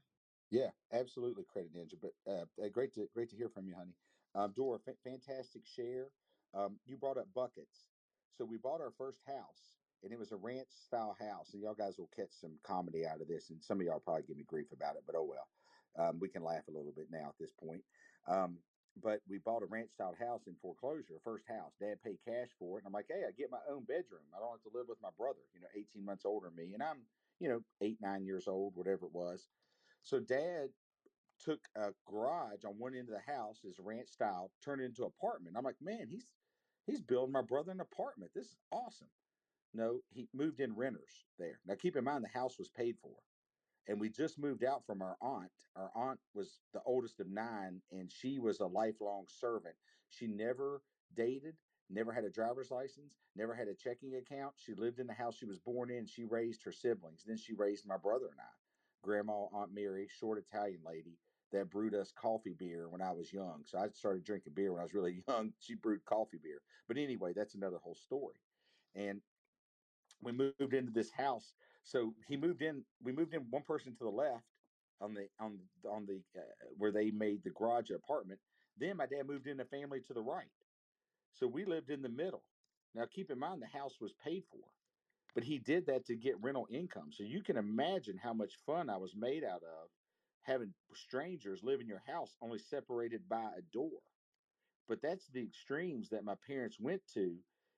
Yeah, absolutely, Credit Ninja. But uh, uh, great to great to hear from you, honey. Um, Dora, fa- fantastic share. Um, you brought up buckets. So we bought our first house, and it was a ranch style house. And y'all guys will catch some comedy out of this, and some of y'all probably give me grief about it, but oh well. Um, we can laugh a little bit now at this point. Um, but we bought a ranch style house in foreclosure, first house. Dad paid cash for it, and I'm like, hey, I get my own bedroom. I don't have to live with my brother, you know, 18 months older than me, and I'm, you know, eight nine years old, whatever it was. So dad took a garage on one end of the house, his ranch style, turned it into an apartment. I'm like, man, he's he's building my brother an apartment. This is awesome. No, he moved in renters there. Now keep in mind the house was paid for and we just moved out from our aunt. Our aunt was the oldest of nine, and she was a lifelong servant. She never dated, never had a driver's license, never had a checking account. She lived in the house she was born in. She raised her siblings. Then she raised my brother and I. Grandma, Aunt Mary, short Italian lady that brewed us coffee beer when I was young. So I started drinking beer when I was really young. She brewed coffee beer. But anyway, that's another whole story. And we moved into this house. So he moved in. We moved in one person to the left on the on on the uh, where they made the garage apartment. Then my dad moved in a family to the right. So we lived in the middle. Now keep in mind the house was paid for, but he did that to get rental income. So you can imagine how much fun I was made out of having strangers live in your house only separated by a door. But that's the extremes that my parents went to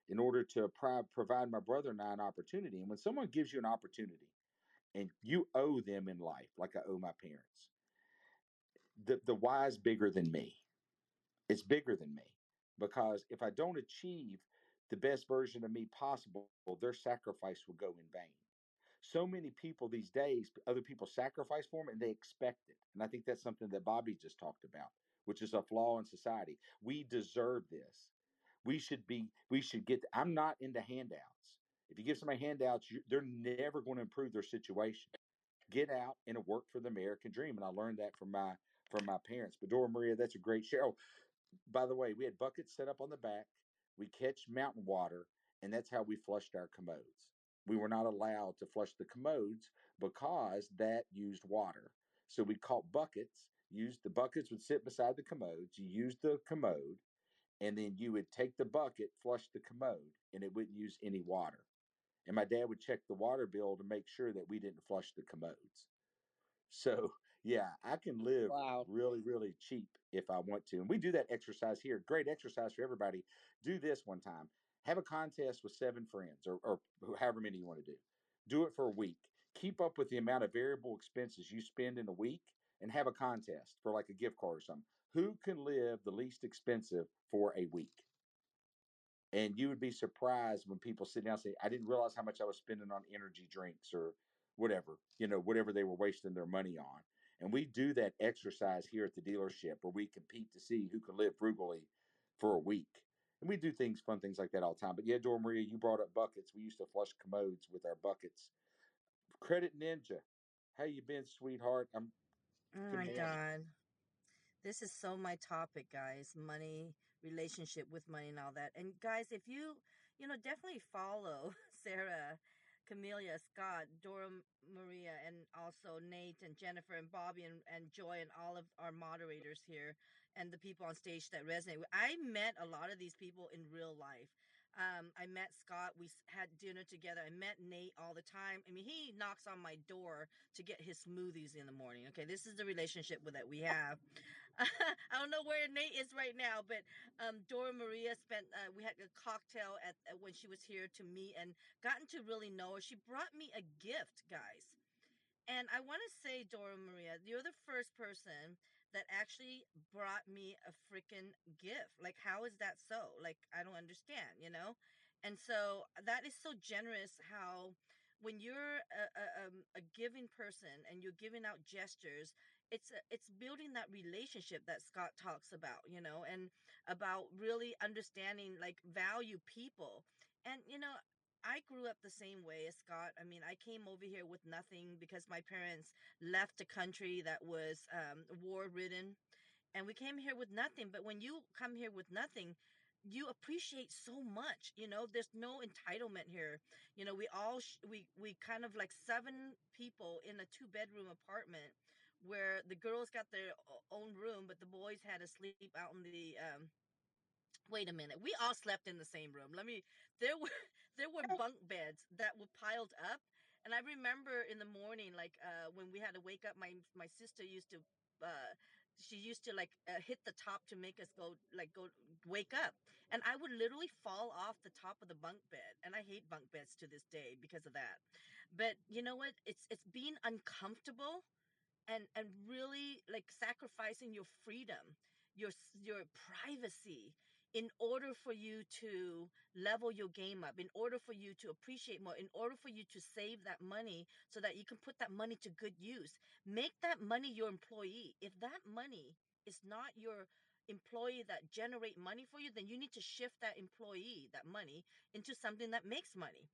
in order to pro- provide my brother and I an opportunity. And when someone gives you an opportunity and you owe them in life, like I owe my parents, the, the why is bigger than me. It's bigger than me because if I don't achieve the best version of me possible, their sacrifice will go in vain. So many people these days, other people sacrifice for them and they expect it. And I think that's something that Bobby just talked about, which is a flaw in society. We deserve this. We should be, we should get, I'm not into handouts. If you give somebody handouts, you, they're never going to improve their situation. Get out and work for the American dream. And I learned that from my from my parents. But Dora Maria, that's a great share. Oh, by the way, we had buckets set up on the back. We catch mountain water, and that's how we flushed our commodes. We were not allowed to flush the commodes because that used water. So we caught buckets, used the buckets would sit beside the commodes. You used the commode, and then you would take the bucket, flush the commode, and it wouldn't use any water. And my dad would check the water bill to make sure that we didn't flush the commodes. So yeah, I can live Wow. really, really cheap if I want to. And we do that exercise here. Great exercise for everybody. Do this one time. Have a contest with seven friends or, or however many you want to do. Do it for a week. Keep up with the amount of variable expenses you spend in a week and have a contest for like a gift card or something. Who can live the least expensive for a week? And you would be surprised when people sit down and say, I didn't realize how much I was spending on energy drinks or whatever, you know, whatever they were wasting their money on. And we do that exercise here at the dealership where we compete to see who can live frugally for a week. And we do things, fun things like that all the time. But yeah, Dora Maria, you brought up buckets. We used to flush commodes with our buckets. Credit Ninja, how you been, sweetheart? I'm Oh my. God. This is so my topic, guys. Money, relationship with money, and all that. And guys, if you, you know, definitely follow Sarah, Camelia, Scott, Dora Maria, and also Nate and Jennifer and Bobby and, and Joy and all of our moderators here and the people on stage that resonate. I met a lot of these people in real life. Um, I met Scott. We had dinner together. I met Nate all the time. I mean, he knocks on my door to get his smoothies in the morning. Okay, this is the relationship with, that we have. I don't know where Nate is right now, but um, Dora Maria spent. Uh, we had a cocktail at, at when she was here to meet and gotten to really know her. She brought me a gift, guys. And I want to say, Dora Maria, you're the first person that actually brought me a freaking gift. Like, how is that so? Like, I don't understand, you know? And so that is so generous how when you're a, a, um, a giving person and you're giving out gestures, it's it's building that relationship that Scott talks about, you know, and about really understanding like value people. And you know, I grew up the same way as Scott. I mean, I came over here with nothing because my parents left a country that was um, war ridden, and we came here with nothing. But when you come here with nothing, you appreciate so much. You know, there's no entitlement here. You know, we all sh- we we kind of like seven people in a two bedroom apartment where the girls got their own room, but the boys had to sleep out in the um, wait a minute we all slept in the same room. Let me there were there were bunk beds that were piled up and i remember in the morning like uh when we had to wake up my my sister used to uh she used to like uh, hit the top to make us go like go wake up and i would literally fall off the top of the bunk bed and i hate bunk beds to this day because of that but you know what? It's it's being uncomfortable and and really like sacrificing your freedom your your privacy in order for you to level your game up, in order for you to appreciate more, in order for you to save that money so that you can put that money to good use. Make that money your employee. If that money is not your employee that generate money for you, then you need to shift that employee, that money, into something that makes money.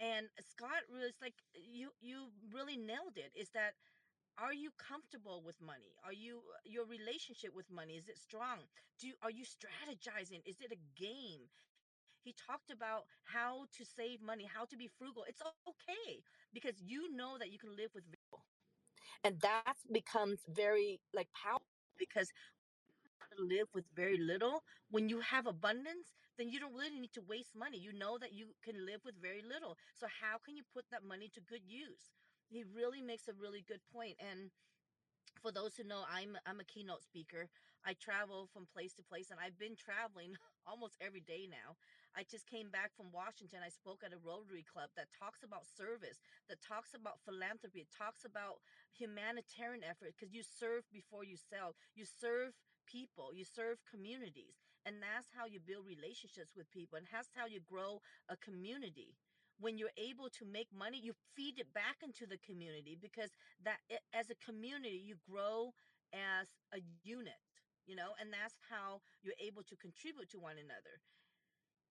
And Scott was like, you you really nailed it. Is that are you comfortable with money? Are you your relationship with money is it strong? Do are you strategizing? Is it a game? He talked about how to save money how to be frugal. It's okay because you know that you can live with and that becomes very like powerful because live with very little when you have abundance then you don't really need to waste money. You know that you can live with very little. So how can you put that money to good use he really makes a really good point and for those who know i'm i'm a keynote speaker. I travel from place to place and i've been traveling almost every day now. I just came back from washington. I spoke at a rotary club that talks about service that talks about philanthropy it talks about humanitarian effort because you serve before you sell. You serve people you serve communities and that's how you build relationships with people and that's how you grow a community when you're able to make money you feed it back into the community because that eh, as a community you grow as a unit you know and that's how you're able to contribute to one another.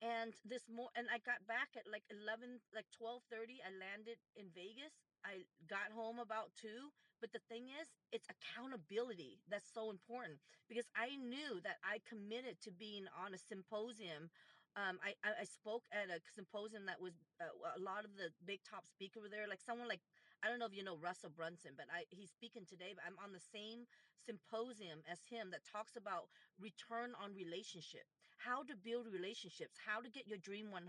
And this more and i got back at like 11 like 12:30 i landed in vegas. I got home about 2 but the thing is it's accountability that's so important because i knew that i committed to being on a symposium um, I, I spoke at a symposium that was uh, a lot of the big top speakers were there, like someone like I don't know if you know Russell Brunson, but I he's speaking today. But I'm on the same symposium as him that talks about return on relationship, how to build relationships, how to get your dream 100.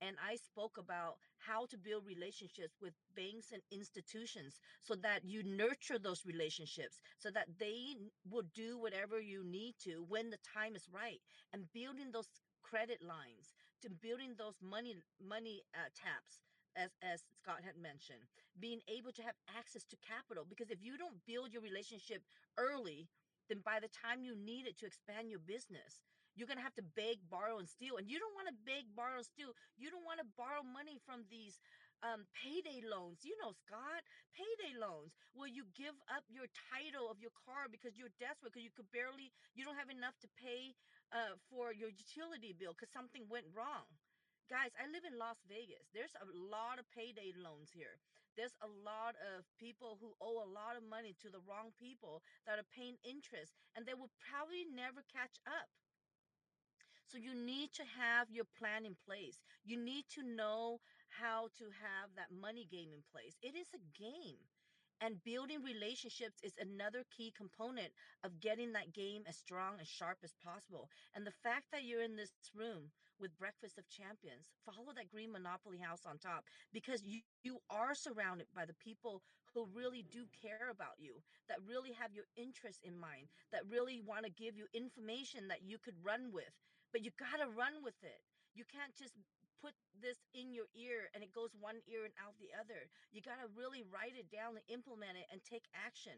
And I spoke about how to build relationships with banks and institutions so that you nurture those relationships so that they will do whatever you need to when the time is right and building those credit lines to building those money money uh, taps as as Scott had mentioned being able to have access to capital because if you don't build your relationship early then by the time you need it to expand your business you're going to have to beg borrow and steal and you don't want to beg borrow and steal you don't want to borrow money from these um, payday loans. You know, Scott, payday loans where you give up your title of your car because you're desperate because you could barely, you don't have enough to pay uh, for your utility bill because something went wrong. Guys, I live in Las Vegas. There's a lot of payday loans here. There's a lot of people who owe a lot of money to the wrong people that are paying interest and they will probably never catch up. So you need to have your plan in place. You need to know how to have that money game in place. It is a game. And building relationships is another key component of getting that game as strong and sharp as possible. And the fact that you're in this room with Breakfast of Champions, follow that green Monopoly house on top because you, you are surrounded by the people who really do care about you, that really have your interest in mind, that really want to give you information that you could run with. But you got to run with it. You can't just put this in your ear and it goes one ear and out the other. You got to really write it down and implement it and take action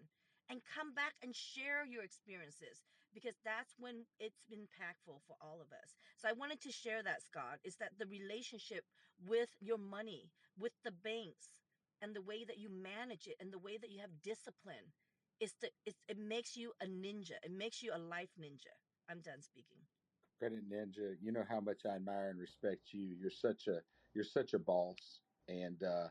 and come back and share your experiences because that's when it's impactful for all of us. So I wanted to share that, Scott, is that the relationship with your money, with the banks, and the way that you manage it and the way that you have discipline is the it's, it makes you a ninja. It makes you a life ninja. I'm done speaking. Credit Ninja, you know how much I admire and respect you. You're such a you're such a boss, and uh,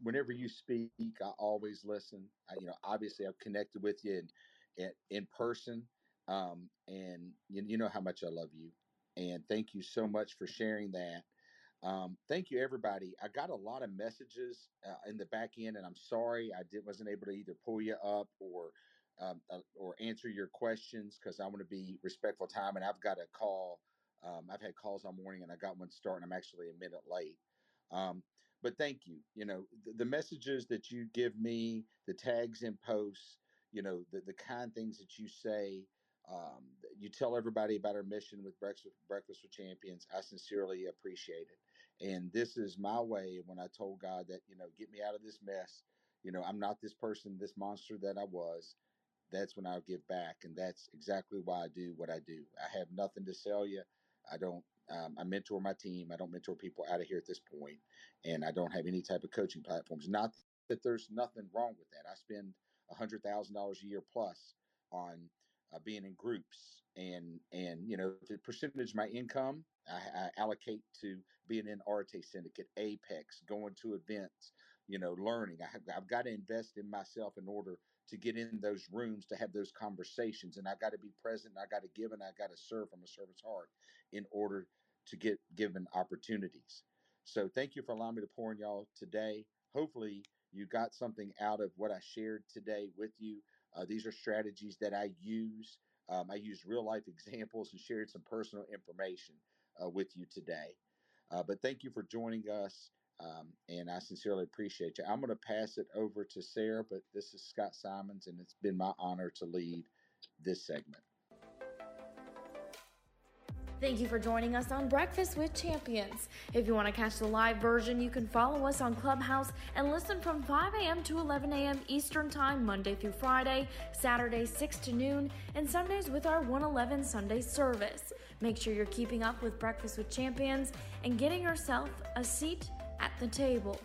whenever you speak, I always listen. I, you know, obviously, I've connected with you in in, in person, um, and you, you know how much I love you. And thank you so much for sharing that. Um, thank you, everybody. I got a lot of messages uh, in the back end, and I'm sorry I did, wasn't able to either pull you up or um, uh, or answer your questions because I want to be respectful of time. And I've got a call. Um, I've had calls all morning, and I got one starting. I'm actually a minute late. Um, but thank you. You know the, the, messages that you give me, the tags in posts. You know the the kind things that you say. Um, you tell everybody about our mission with Breakfast, Breakfast with Champions. I sincerely appreciate it. And this is my way when I told God that, you know, get me out of this mess. You know, I'm not this person, this monster that I was that's when I'll give back. And that's exactly why I do what I do. I have nothing to sell you. I don't, um, I mentor my team. I don't mentor people out of here at this point, And I don't have any type of coaching platforms. Not that there's nothing wrong with that. I spend $100,000 a year plus on uh, being in groups and and you know the percentage of my income I, I, allocate to being in Arete Syndicate, Apex, going to events, you know, learning. I have, I've got to invest in myself in order to get in those rooms to have those conversations. And I got to be present. I got to give and I got to serve from a servant's heart in order to get given opportunities. So thank you for allowing me to pour in y'all today. Hopefully you got something out of what I shared today with you. Uh, these are strategies that I use. Um, I used real life examples and shared some personal information uh, with you today. Uh, but thank you for joining us. Um, and I sincerely appreciate you. I'm going to pass it over to Sarah, but this is Scott Simons, and it's been my honor to lead this segment. Thank you for joining us on Breakfast with Champions. If you want to catch the live version, you can follow us on Clubhouse and listen from 5 a.m. to 11 a.m. Eastern Time, Monday through Friday, Saturday 6 to noon, and Sundays with our 111 Sunday service. Make sure you're keeping up with Breakfast with Champions and getting yourself a seat at the table.